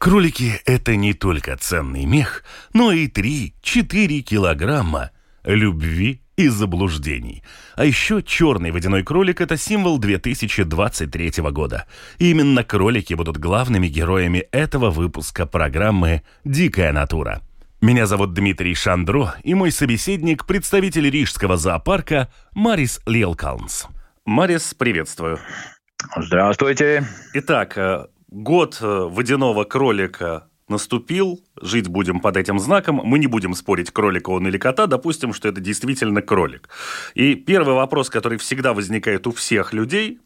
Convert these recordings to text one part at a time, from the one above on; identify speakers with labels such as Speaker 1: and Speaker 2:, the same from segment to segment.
Speaker 1: Кролики – это не только ценный мех, но и 3-4 килограмма любви и заблуждений. А еще черный водяной кролик – это символ 2023 года. И именно кролики будут главными героями этого выпуска программы «Дикая натура». Меня зовут Дмитрий Шандро, и мой собеседник – представитель Рижского зоопарка Марис Лелкалнс. Марис, приветствую.
Speaker 2: Здравствуйте.
Speaker 1: Итак, э, год э, водяного кролика наступил, жить будем под этим знаком, мы не будем спорить, кролика он или кота, допустим, что это действительно кролик. И первый вопрос, который всегда возникает у всех людей,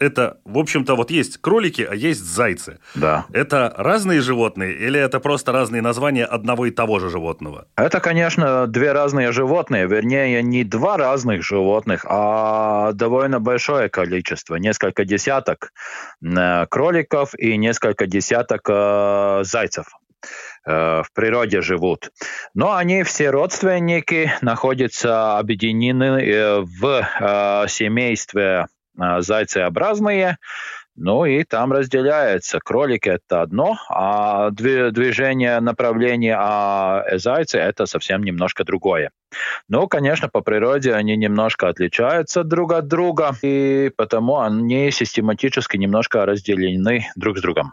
Speaker 1: это, в общем-то, вот есть кролики, а есть зайцы.
Speaker 2: Да.
Speaker 1: Это разные животные или это просто разные названия одного и того же животного?
Speaker 2: Это, конечно, две разные животные. Вернее, не два разных животных, а довольно большое количество. Несколько десяток э, кроликов и несколько десяток э, зайцев э, в природе живут. Но они все родственники, находятся объединены в семействе зайцеобразные, ну и там разделяется. Кролики это одно, а движение, направление а зайцы это совсем немножко другое. Ну, конечно, по природе они немножко отличаются друг от друга, и потому они систематически немножко разделены друг с другом.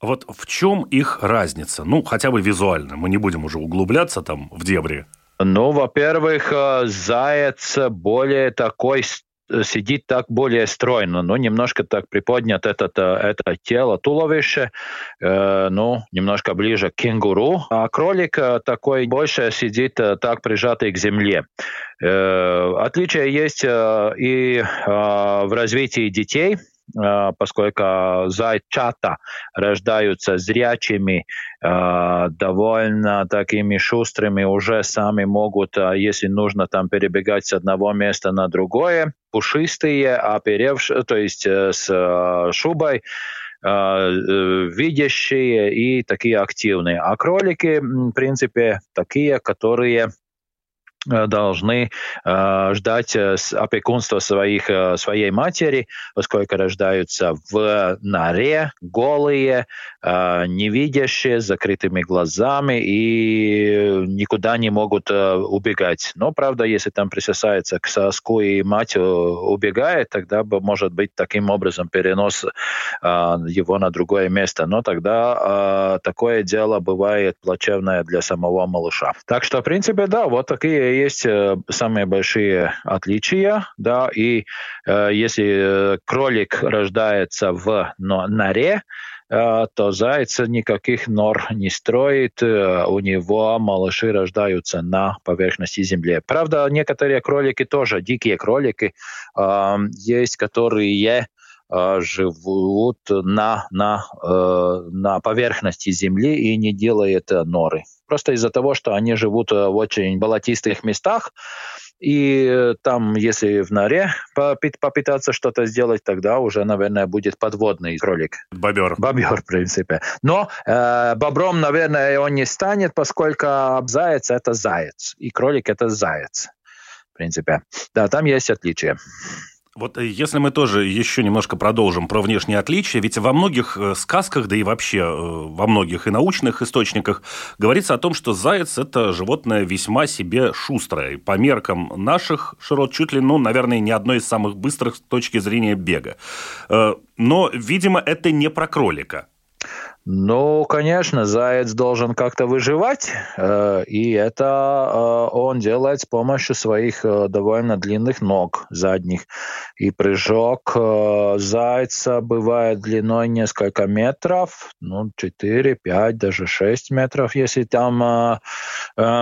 Speaker 1: Вот в чем их разница? Ну, хотя бы визуально. Мы не будем уже углубляться там в дебри.
Speaker 2: Ну, во-первых, э, заяц более такой сидит так более стройно, ну, немножко так приподнят этот, э, это тело, туловище, э, ну, немножко ближе к кенгуру, а кролик э, такой больше сидит э, так прижатый к земле. Э, отличие есть э, и э, в развитии детей, Э, поскольку зайчата рождаются зрячими, э, довольно такими шустрыми, уже сами могут, э, если нужно, там перебегать с одного места на другое, пушистые, оперевшие, то есть с шубой, видящие и такие активные. А кролики, в принципе, такие, которые Э, должны э, ждать э, опекунства своих, э, своей матери, поскольку рождаются в норе, голые, э, невидящие, с закрытыми глазами и никуда не могут э, убегать. Но, правда, если там присосается к соску и мать э, убегает, тогда может быть таким образом перенос э, его на другое место. Но тогда э, такое дело бывает плачевное для самого малыша. Так что, в принципе, да, вот такие есть э, самые большие отличия, да, и э, если э, кролик рождается в норе, то заяц никаких нор не строит, у него малыши рождаются на поверхности земли. Правда, некоторые кролики тоже, дикие кролики, есть, которые живут на, на, на поверхности земли и не делают норы. Просто из-за того, что они живут э, в очень болотистых местах, и там, если в норе попытаться что-то сделать, тогда уже, наверное, будет подводный кролик.
Speaker 1: Бобер.
Speaker 2: Бобер, в принципе. Но э, бобром, наверное, он не станет, поскольку заяц – это заяц, и кролик – это заяц. В принципе. Да, там есть отличия.
Speaker 1: Вот э, если мы тоже еще немножко продолжим про внешние отличия, ведь во многих э, сказках, да и вообще э, во многих и научных источниках говорится о том, что заяц – это животное весьма себе шустрое. По меркам наших широт чуть ли, ну, наверное, не одно из самых быстрых с точки зрения бега. Но, видимо, это не про кролика.
Speaker 2: Ну, конечно, заяц должен как-то выживать, э, и это э, он делает с помощью своих э, довольно длинных ног задних. И прыжок зайца бывает длиной несколько метров, ну, 4, 5, даже 6 метров, если там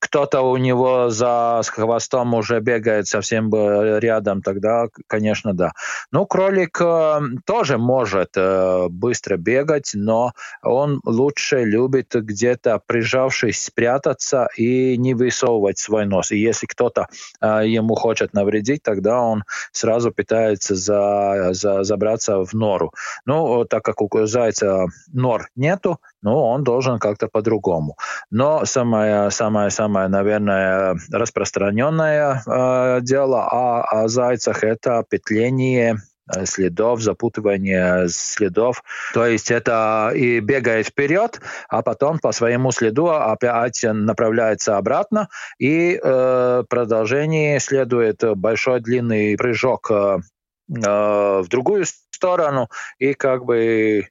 Speaker 2: кто-то у него за хвостом уже бегает совсем рядом, тогда, конечно, да. Ну, кролик тоже может быстро бегать, но он лучше любит где-то прижавшись спрятаться и не высовывать свой нос. И если кто-то э, ему хочет навредить, тогда он сразу пытается за, за, забраться в нору. Ну, так как у зайца нор нету, ну, он должен как-то по-другому. Но самое, самое, самое, наверное, распространенное э, дело о, о зайцах это петление следов, запутывание следов. То есть это и бегает вперед, а потом по своему следу опять направляется обратно, и э, продолжение следует большой длинный прыжок э, э в другую сторону, и как бы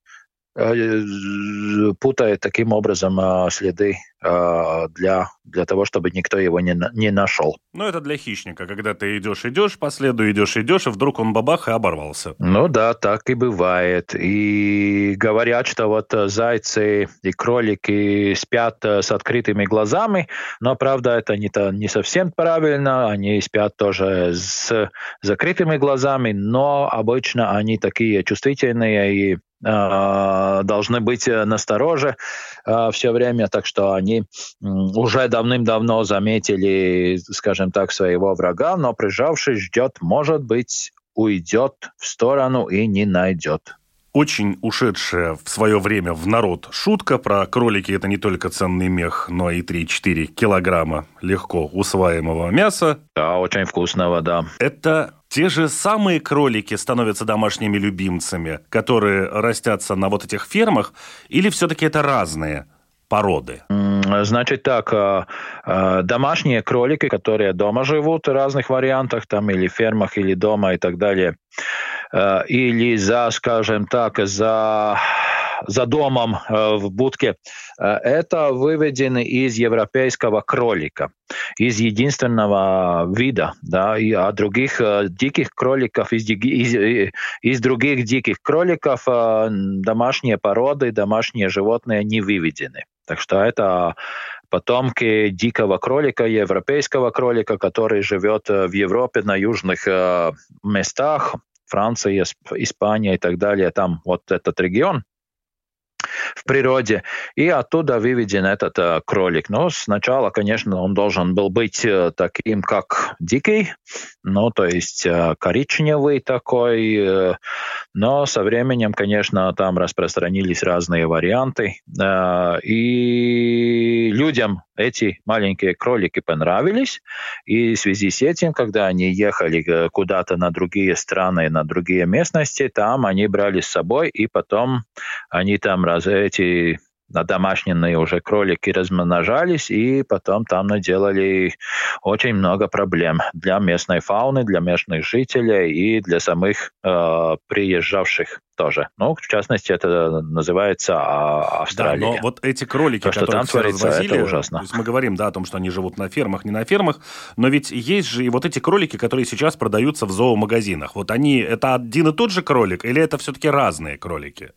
Speaker 2: Э, путает таким образом а, следы для, для того, чтобы никто его не, не нашел.
Speaker 1: Ну, это для хищника, когда ты идешь, идешь, по следу идешь, идешь, и вдруг он бабах и оборвался.
Speaker 2: Ну да, так и бывает. И говорят, что вот зайцы и кролики спят э, с открытыми глазами, но, правда, это не, то, не совсем правильно. Они спят тоже с закрытыми глазами, но обычно они такие чувствительные и Э, должны быть э, настороже э, все время, так что они уже давным-давно заметили, скажем так, своего врага, но прижавшись ждет, может быть, уйдет в сторону и не найдет
Speaker 1: очень ушедшая в свое время в народ шутка про кролики – это не только ценный мех, но и 3-4 килограмма легко усваиваемого мяса.
Speaker 2: Да, очень вкусного, да.
Speaker 1: Это те же самые кролики становятся домашними любимцами, которые растятся на вот этих фермах, или все-таки это разные породы?
Speaker 2: Значит так, э, э, домашние кролики, которые дома живут в разных вариантах, там или фермах, или дома и так далее, э, или за, скажем так, за за домом в будке, это выведены из европейского кролика, из единственного вида, да, и а других э, диких кроликов, из, из, из других диких кроликов домашние породы, домашние животные не выведены. Так что это потомки дикого кролика, европейского кролика, который живет в Европе на южных местах, Франция, Испания и так далее, там вот этот регион в природе, и оттуда выведен этот э, кролик. Но сначала, конечно, он должен был быть э, таким, как дикий, ну, то есть э, коричневый такой, э, но со временем, конечно, там распространились разные варианты, э, и людям эти маленькие кролики понравились, и в связи с этим, когда они ехали э, куда-то на другие страны, на другие местности, там они брали с собой, и потом они там раз эти домашние уже кролики размножались, и потом там наделали очень много проблем для местной фауны, для местных жителей и для самых э, приезжавших тоже. Ну, в частности, это называется Австралия. Да,
Speaker 1: но вот эти кролики,
Speaker 2: То,
Speaker 1: которые
Speaker 2: там творится,
Speaker 1: развозили,
Speaker 2: это ужасно.
Speaker 1: То есть мы говорим, да, о том, что они живут на фермах, не на фермах, но ведь есть же и вот эти кролики, которые сейчас продаются в зоомагазинах. Вот они, это один и тот же кролик, или это все-таки разные кролики?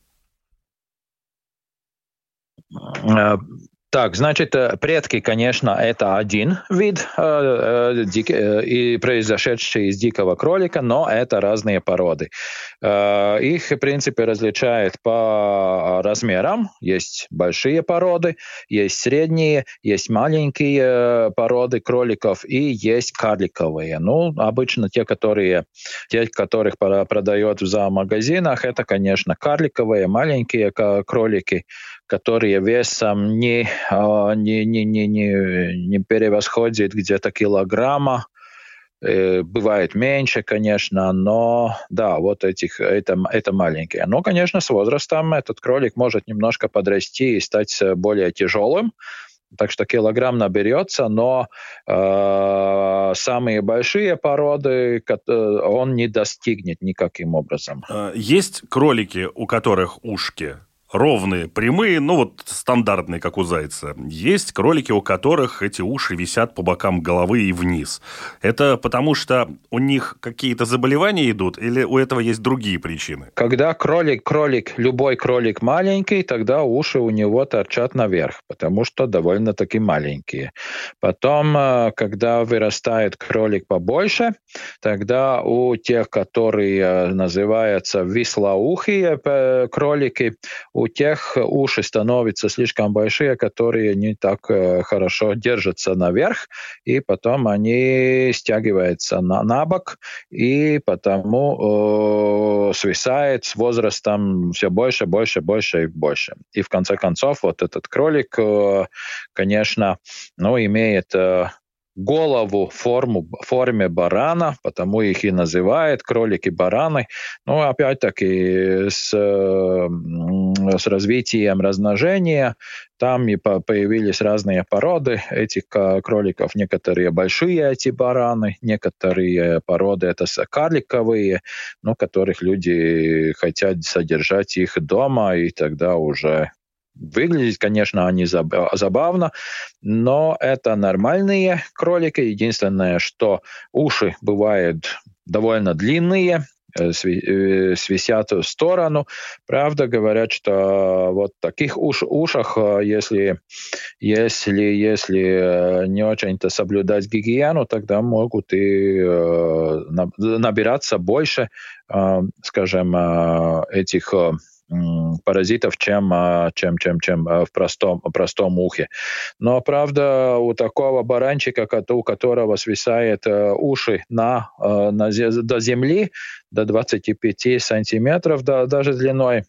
Speaker 2: Э, так, значит, э, предки, конечно, это один вид э, и произошедший из дикого кролика, но это разные породы. Их, в принципе, различают по размерам. Есть большие породы, есть средние, есть маленькие породы кроликов и есть карликовые. Ну, обычно те, которые, те, которых продают в зоомагазинах, это, конечно, карликовые, маленькие кролики которые весом не, а, не, не, не, не, не превосходит где-то килограмма. Э, бывает меньше, конечно, но да, вот этих, это, это маленькие. Но, конечно, с возрастом этот кролик может немножко подрасти и стать более тяжелым, так что килограмм наберется, но э, самые большие породы он не достигнет никаким образом.
Speaker 1: Э, есть кролики, у которых ушки ровные, прямые, ну вот стандартные, как у зайца. Есть кролики, у которых эти уши висят по бокам головы и вниз. Это потому что у них какие-то заболевания идут или у этого есть другие причины?
Speaker 2: Когда кролик, кролик, любой кролик маленький, тогда уши у него торчат наверх, потому что довольно-таки маленькие. Потом, э, когда вырастает кролик побольше, тогда у тех, которые э, называются вислоухие э, кролики, у тех уши становятся слишком большие, которые не так хорошо держатся наверх, и потом они стягиваются на, на бок, и потому э, свисает с возрастом все больше, больше, больше и больше. И в конце концов вот этот кролик, э, конечно, ну, имеет э, голову форму, форме барана, потому их и называют кролики-бараны. Но опять-таки с, с развитием размножения там и появились разные породы этих кроликов. Некоторые большие эти бараны, некоторые породы это карликовые, но которых люди хотят содержать их дома, и тогда уже Выглядеть, конечно, они забавно, но это нормальные кролики. Единственное, что уши бывают довольно длинные, э, э, свисят в сторону. Правда, говорят, что вот таких уш, ушах, э, если, если, если не очень-то соблюдать гигиену, тогда могут и набираться больше, скажем, этих паразитов, чем, а, чем, чем, чем а, в простом, простом ухе. Но, правда, у такого баранчика, у которого свисает э, уши на, э, на, до земли, до 25 сантиметров да, даже длиной,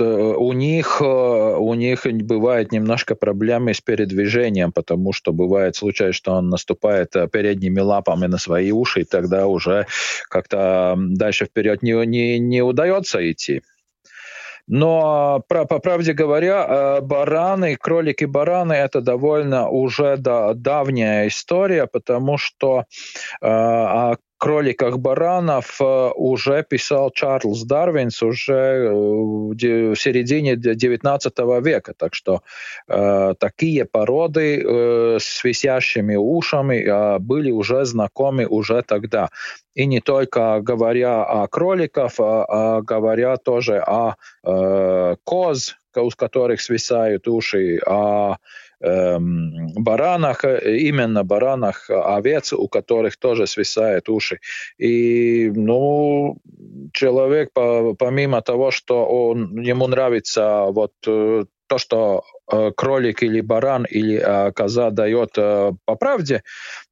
Speaker 2: у них, э, у них бывает немножко проблемы с передвижением, потому что бывает случай, что он наступает э, передними лапами на свои уши, и тогда уже как-то дальше вперед не, не, не удается идти. Но, по, по правде говоря, э, бараны, кролики-бараны – это довольно уже да, давняя история, потому что э, кроликах баранов э, уже писал Чарльз Дарвинс уже э, в середине 19 века. Так что э, такие породы э, с висящими ушами э, были уже знакомы уже тогда. И не только говоря о кроликах, а, а говоря тоже о э, коз, у которых свисают уши, о баранах, э, именно баранах овец, у которых тоже свисают уши. И, ну, человек, помимо того, что он, ему нравится вот э, то, что э, кролик или баран или коза дает по правде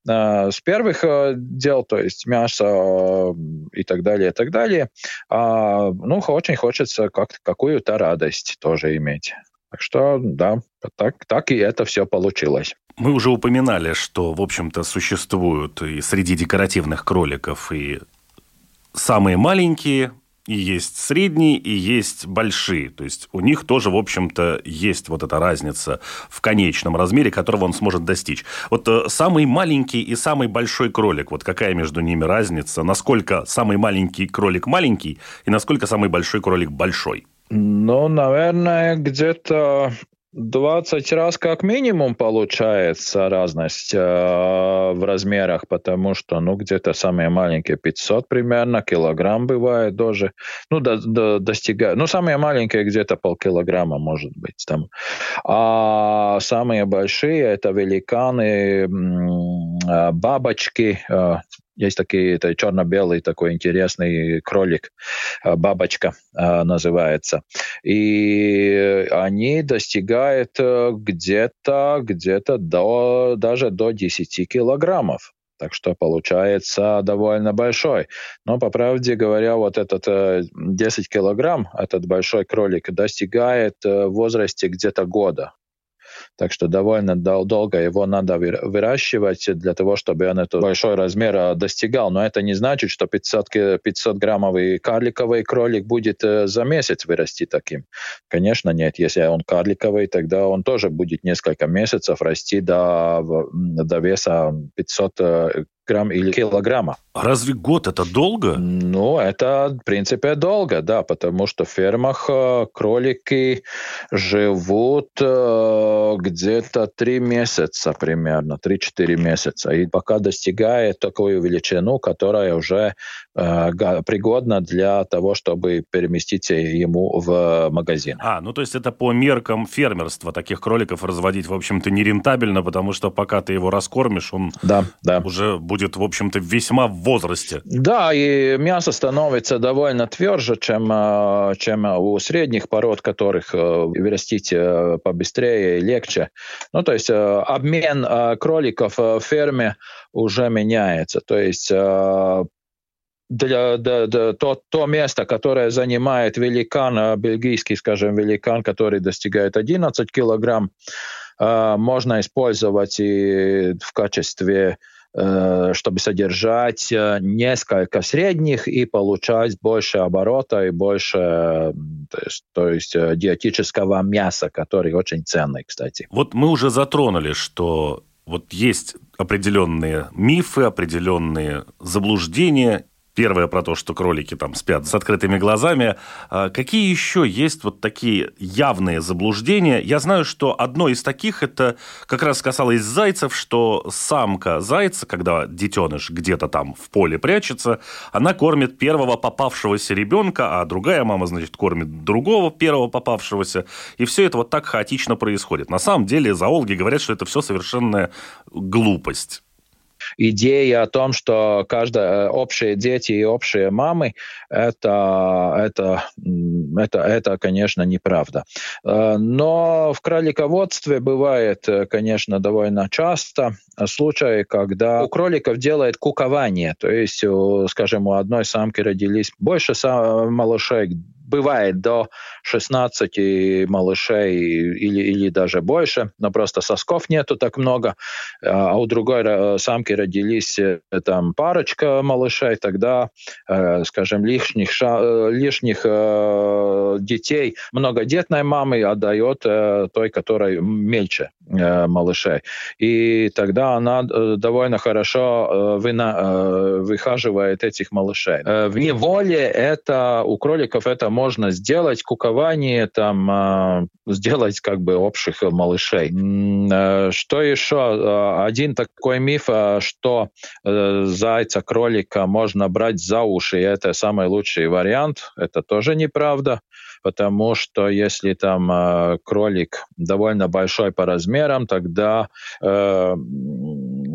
Speaker 2: с первых дел, то есть мясо и так далее, и так далее, а, ну, очень хочется как какую-то радость тоже иметь. Так что, да, так, так и это все получилось.
Speaker 1: Мы уже упоминали, что, в общем-то, существуют и среди декоративных кроликов и самые маленькие, и есть средние, и есть большие. То есть у них тоже, в общем-то, есть вот эта разница в конечном размере, которого он сможет достичь. Вот э, самый маленький и самый большой кролик, вот какая между ними разница? Насколько самый маленький кролик маленький и насколько самый большой кролик большой?
Speaker 2: Ну, наверное, где-то 20 раз как минимум получается разность э, в размерах, потому что, ну, где-то самые маленькие 500 примерно, килограмм бывает даже, ну, до, до, достигают, ну, самые маленькие где-то полкилограмма, может быть, там. А самые большие это великаны, э, бабочки, э, есть такие, это черно-белый такой интересный кролик, а, бабочка а, называется. И они достигают э, где-то где-то до, даже до 10 килограммов. Так что получается довольно большой. Но, по правде говоря, вот этот 10 э, килограмм, этот большой кролик, достигает э, в возрасте где-то года. Так что довольно дол- долго его надо выращивать для того, чтобы он этот большой размер а, достигал. Но это не значит, что 500, 500 граммовый карликовый кролик будет э, за месяц вырасти таким. Конечно, нет. Если он карликовый, тогда он тоже будет несколько месяцев расти до, до веса 500 грамм или килограмма.
Speaker 1: А разве год это долго?
Speaker 2: Ну, это, в принципе, долго, да, потому что в фермах э, кролики живут э, где-то три месяца примерно, 3-4 месяца. И пока достигает такую величину, которая уже пригодно для того, чтобы переместить ему в магазин.
Speaker 1: А, ну то есть это по меркам фермерства таких кроликов разводить, в общем-то, нерентабельно, потому что пока ты его раскормишь, он
Speaker 2: да, да.
Speaker 1: уже будет, в общем-то, весьма в возрасте.
Speaker 2: Да, и мясо становится довольно тверже, чем, чем у средних пород, которых вырастить побыстрее и легче. Ну, то есть обмен кроликов в ферме уже меняется. То есть э, для, для, для, то, то место, которое занимает великан, э, бельгийский, скажем, великан, который достигает 11 килограмм, э, можно использовать и в качестве чтобы содержать несколько средних и получать больше оборота и больше то есть, то есть диетического мяса, который очень ценный, кстати.
Speaker 1: Вот мы уже затронули, что вот есть определенные мифы, определенные заблуждения Первое про то, что кролики там спят с открытыми глазами. А какие еще есть вот такие явные заблуждения? Я знаю, что одно из таких, это как раз касалось зайцев, что самка зайца, когда детеныш где-то там в поле прячется, она кормит первого попавшегося ребенка, а другая мама, значит, кормит другого первого попавшегося. И все это вот так хаотично происходит. На самом деле зоологи говорят, что это все совершенная глупость
Speaker 2: идея о том, что каждая э, общие дети и общие мамы, это, это, это, это, конечно, неправда. Э, но в кролиководстве бывает, э, конечно, довольно часто случаи, когда у кроликов делает кукование, то есть, скажем, у одной самки родились больше малышей, бывает до 16 малышей или, или даже больше, но просто сосков нету так много, а у другой э, самки родились э, там парочка малышей, тогда, э, скажем, лишних, лишних детей многодетной мамы отдает той, которая мельче малышей. И тогда она довольно хорошо выхаживает этих малышей. В неволе это у кроликов это можно сделать кукование, там, а, сделать как бы общих малышей. Э, что еще? Э, один такой миф, э, что зайца, кролика можно брать за уши, и это самый лучший вариант. Это тоже неправда потому что если там кролик довольно большой по размерам, тогда э,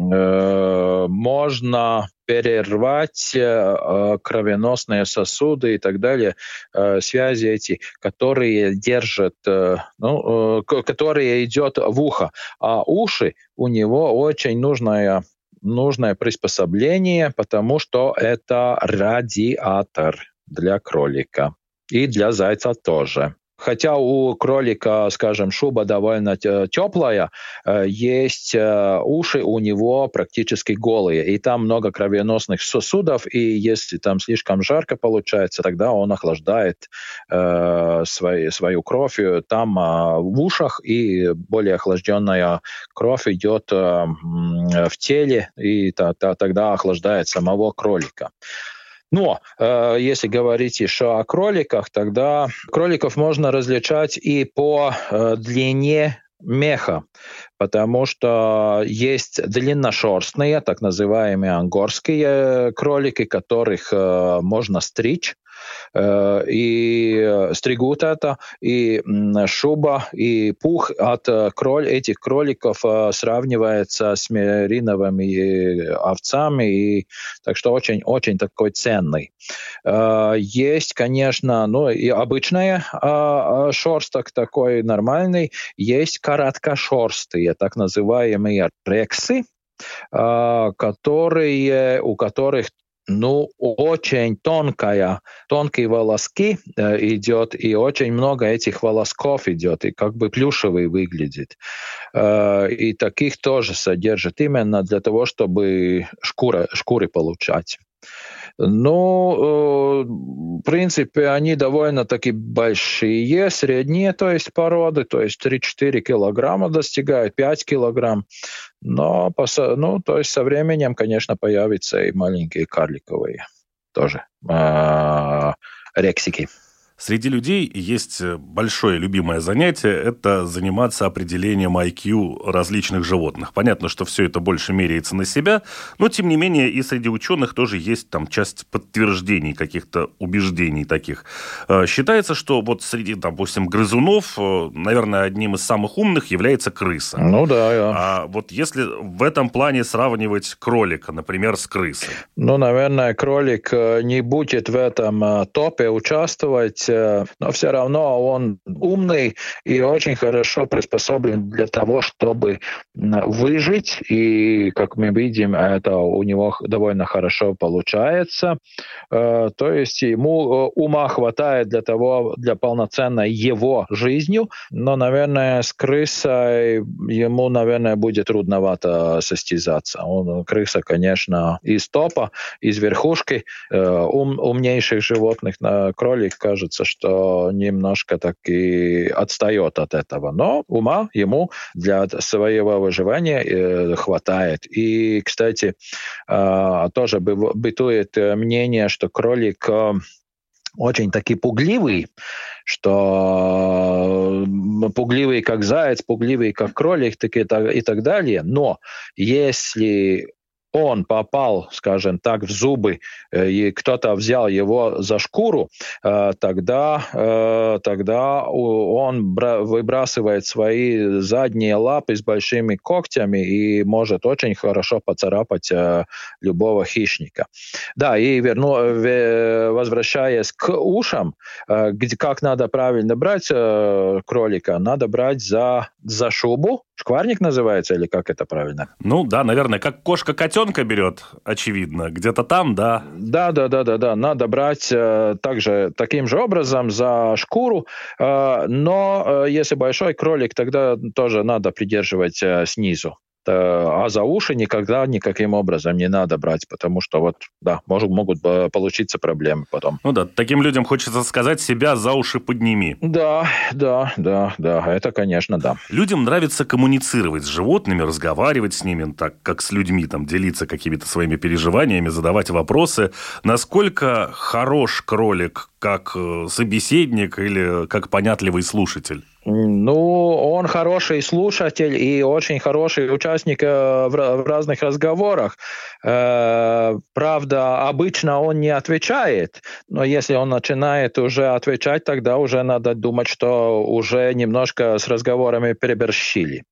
Speaker 2: можно перервать э, кровеносные сосуды и так далее, э, связи эти, которые держат, э, ну, которые идет в ухо. А уши у него очень нужное нужное приспособление, потому что это радиатор для кролика и для зайца тоже. Хотя у кролика, скажем, шуба довольно теплая, э, есть э, уши у него практически голые, и там много кровеносных сосудов, и если там слишком жарко получается, тогда он охлаждает э, свой, свою кровь там э, в ушах, и более охлажденная кровь идет э, в теле, и та, та, тогда охлаждает самого кролика. Но э, если говорить еще о кроликах, тогда кроликов можно различать и по э, длине меха, потому что есть длинношерстные, так называемые ангорские кролики, которых э, можно стричь, Э, и стригут это, и шуба, и пух от э, кроль, этих кроликов э, сравнивается с мериновыми овцами, и, так что очень-очень такой ценный. Есть, конечно, ну и обычная шерсток такой нормальный, есть короткошерстые, так называемые рексы, которые, у которых ну, очень тонкая, тонкие волоски э, идет, и очень много этих волосков идет, и как бы плюшевый выглядит. Э, и таких тоже содержит именно для того, чтобы шкура, шкуры получать. Ну, в принципе, они довольно-таки большие, средние, то есть породы, то есть 3-4 килограмма достигают, 5 килограмм. Но, ну, то есть со временем, конечно, появятся и маленькие карликовые тоже э, рексики.
Speaker 1: Среди людей есть э, большое любимое занятие – это заниматься определением IQ различных животных. Понятно, что все это больше меряется на себя, но тем не менее и среди ученых тоже есть там часть подтверждений каких-то убеждений таких. Э, считается, что вот среди, допустим, грызунов, э, наверное, одним из самых умных является крыса.
Speaker 2: Ну да, да.
Speaker 1: А вот если в этом плане сравнивать кролика, например, с крысой?
Speaker 2: Ну, наверное, кролик не будет в этом топе участвовать, Э, но все равно он умный и очень хорошо приспособлен для того, чтобы выжить. И, как мы видим, это у него довольно хорошо получается. Э, то есть ему э, ума хватает для того, для полноценной его жизнью, но, наверное, с крысой ему, наверное, будет трудновато состязаться. Он, крыса, конечно, из топа, из верхушки ум, умнейших животных. Кролик, кажется, кажется, что немножко так и отстает от этого. Но ума ему для своего выживания э, хватает. И, кстати, э, тоже бытует мнение, что кролик э, очень таки пугливый, что пугливый как заяц, пугливый как кролик так и, так, и так далее. Но если он попал, скажем так, в зубы, э, и кто-то взял его за шкуру, э, тогда, э, тогда он выбрасывает свои задние лапы с большими когтями и может очень хорошо поцарапать любого хищника. Да, и верну, возвращаясь к ушам, где, как надо правильно брать кролика, надо брать за, за шубу, шкварник называется, или как это правильно?
Speaker 1: Ну да, наверное, как кошка котенка берет, очевидно, где-то там, да?
Speaker 2: Да, да, да, да, да. Надо брать э, также таким же образом за шкуру, э, но э, если большой кролик, тогда тоже надо придерживать э, снизу. Э, а за уши никогда никаким образом не надо брать, потому что вот, да, может, могут получиться проблемы потом.
Speaker 1: Ну да, таким людям хочется сказать, себя за уши подними.
Speaker 2: Да, да, да, да, это, конечно, да.
Speaker 1: Людям нравится коммуницировать с животными, разговаривать с ними, так как с людьми, там, делиться какими-то своими переживаниями, задавать вопросы. Насколько хорош кролик как э, собеседник или как понятливый слушатель?
Speaker 2: Ну, он хороший слушатель и очень хороший участник э, в разных разговорах. Э, правда, обычно он не отвечает, но если он начинает уже отвечать, тогда уже надо думать, что уже немножко с разговорами переборщили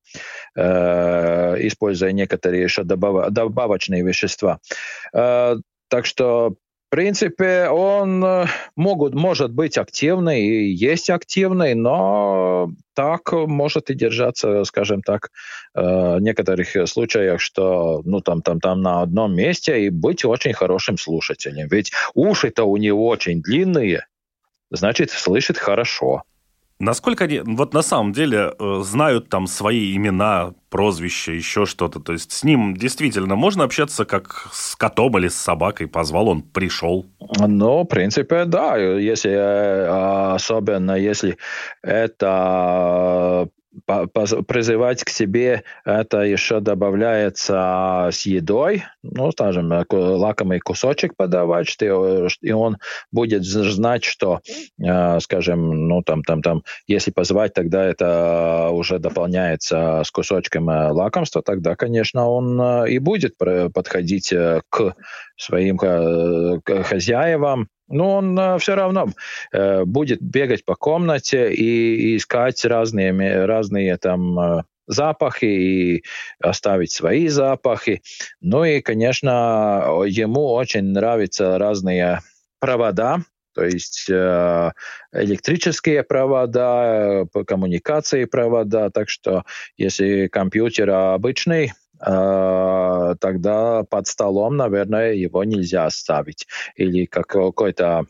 Speaker 2: используя некоторые еще добавочные вещества. Так что в принципе, он э, могут, может быть активный и есть активный, но так может и держаться, скажем так, э, в некоторых случаях, что ну там, там, там на одном месте и быть очень хорошим слушателем. Ведь уши-то у него очень длинные, значит, слышит хорошо.
Speaker 1: Насколько они, вот на самом деле, э, знают там свои имена, прозвища, еще что-то? То есть с ним действительно можно общаться как с котом или с собакой? Позвал, он пришел?
Speaker 2: Ну, в принципе, да. Если, э, особенно если это призывать к себе это еще добавляется с едой, ну, скажем, лакомый кусочек подавать, что, и он будет знать, что, э, скажем, ну, там, там, там, если позвать, тогда это уже дополняется с кусочком э, лакомства, тогда, конечно, он э, и будет подходить к своим хозяевам, но он э, все равно э, будет бегать по комнате и, искать разные, разные там э, запахи и оставить свои запахи. Ну и, конечно, ему очень нравятся разные провода, то есть электрические провода, коммуникации провода. Так что если компьютер обычный, тогда под столом, наверное, его нельзя оставить. Или какой-то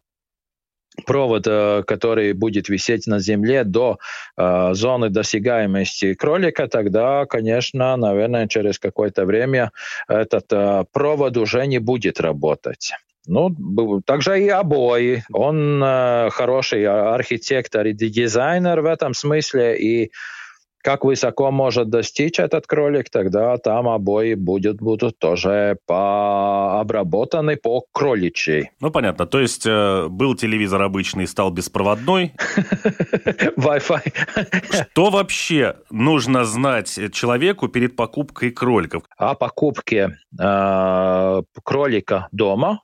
Speaker 2: провод, э, который будет висеть на земле до э, зоны досягаемости кролика, тогда, конечно, наверное, через какое-то время этот э, провод уже не будет работать. Ну, также и обои. Он э, хороший архитектор и дизайнер в этом смысле, и как высоко может достичь этот кролик, тогда там обои будут, будут тоже по обработаны по кроличьей.
Speaker 1: Ну, понятно. То есть э, был телевизор обычный, стал беспроводной.
Speaker 2: Wi-Fi.
Speaker 1: Что вообще нужно знать человеку перед покупкой кроликов?
Speaker 2: О покупке э, кролика дома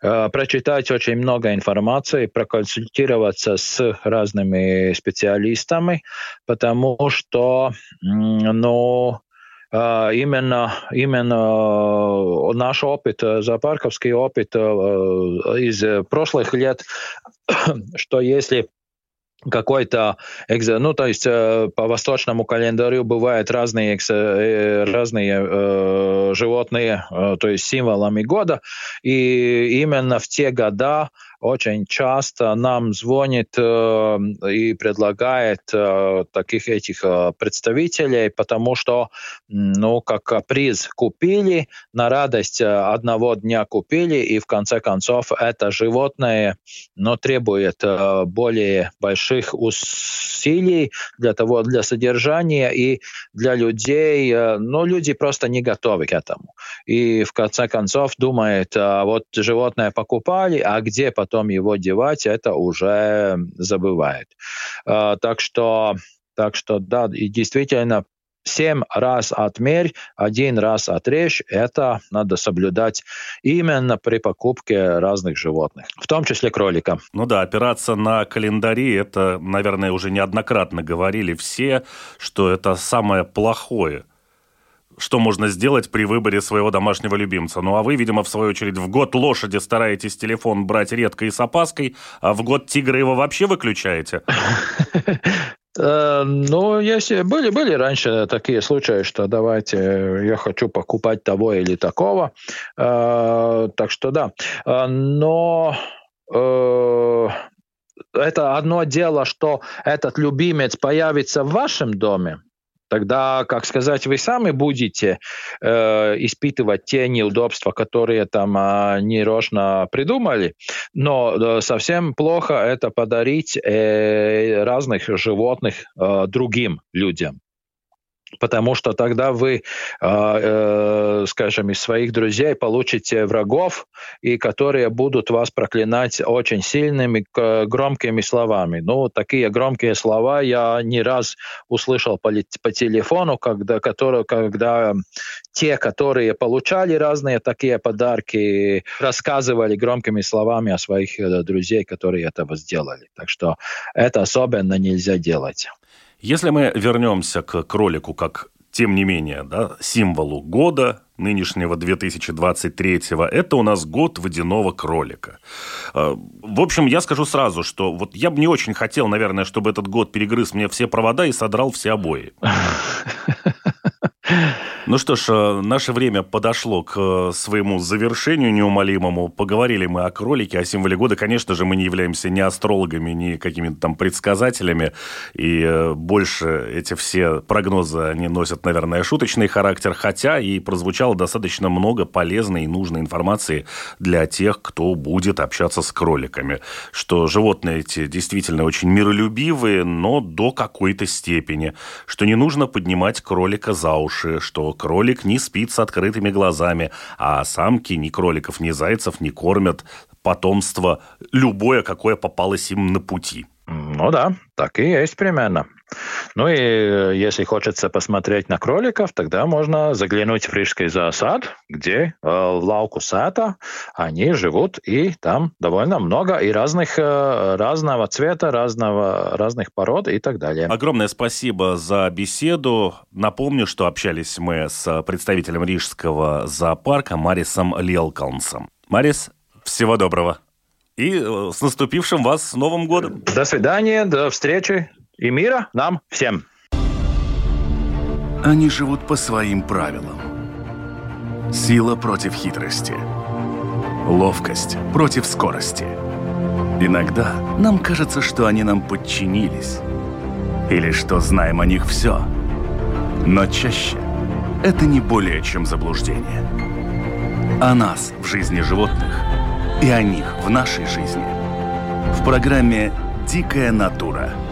Speaker 2: прочитать очень много информации, проконсультироваться с разными специалистами, потому что, ну, э, именно, именно наш опыт, зоопарковский опыт э, из прошлых лет, что если какой-то, ну, то есть э, по восточному календарю бывают разные, э, разные э, животные, э, то есть символами года, и именно в те года очень часто нам звонит э, и предлагает э, таких этих э, представителей, потому что, ну, как приз купили, на радость одного дня купили, и в конце концов это животное, но требует э, более больших усилий для того, для содержания и для людей, э, ну, люди просто не готовы к этому. И в конце концов думает, э, вот животное покупали, а где потом потом его девать, это уже забывает. А, так что, так что да, и действительно семь раз отмерь, один раз отрежь, это надо соблюдать именно при покупке разных животных, в том числе кролика.
Speaker 1: Ну да, опираться на календари, это, наверное, уже неоднократно говорили все, что это самое плохое что можно сделать при выборе своего домашнего любимца. Ну а вы, видимо, в свою очередь, в год лошади стараетесь телефон брать редко и с опаской, а в год тигра его вообще выключаете?
Speaker 2: Э, ну, если были, были раньше такие случаи, что давайте, я хочу покупать того или такого. Э, так что да. Э, но это одно дело, что этот любимец появится в вашем доме, Тогда, как сказать, вы сами будете э, испытывать те неудобства, которые там э, нерочно придумали, но э, совсем плохо это подарить э, разных животных э, другим людям потому что тогда вы, а, э, скажем, из своих друзей получите врагов, и которые будут вас проклинать очень сильными, громкими словами. Ну, такие громкие слова я не раз услышал по, по телефону, когда, которые, когда те, которые получали разные такие подарки, рассказывали громкими словами о своих э, друзей, которые этого сделали. Так что это особенно нельзя делать.
Speaker 1: Если мы вернемся к кролику как тем не менее, да, символу года нынешнего 2023-го, это у нас год водяного кролика. А, в общем, я скажу сразу, что вот я бы не очень хотел, наверное, чтобы этот год перегрыз мне все провода и содрал все обои. Ну что ж, э, наше время подошло к э, своему завершению неумолимому. Поговорили мы о кролике, о символе года. Конечно же, мы не являемся ни астрологами, ни какими-то там предсказателями. И э, больше эти все прогнозы, они носят, наверное, шуточный характер. Хотя и прозвучало достаточно много полезной и нужной информации для тех, кто будет общаться с кроликами. Что животные эти действительно очень миролюбивые, но до какой-то степени. Что не нужно поднимать кролика за уши. Что кролик не спит с открытыми глазами, а самки ни кроликов, ни зайцев не кормят потомство любое, какое попалось им на пути.
Speaker 2: Ну да, так и есть примерно. Ну и э, если хочется посмотреть на кроликов, тогда можно заглянуть в Рижский зоосад, где э, в лауку сата они живут, и там довольно много и разных, э, разного цвета, разного, разных пород и так далее.
Speaker 1: Огромное спасибо за беседу. Напомню, что общались мы с представителем Рижского зоопарка Марисом Лелкалнсом. Марис, всего доброго. И э, с наступившим вас с Новым годом.
Speaker 2: До свидания, до встречи и мира нам всем.
Speaker 3: Они живут по своим правилам. Сила против хитрости. Ловкость против скорости. Иногда нам кажется, что они нам подчинились. Или что знаем о них все. Но чаще это не более чем заблуждение. О нас в жизни животных и о них в нашей жизни. В программе «Дикая натура» –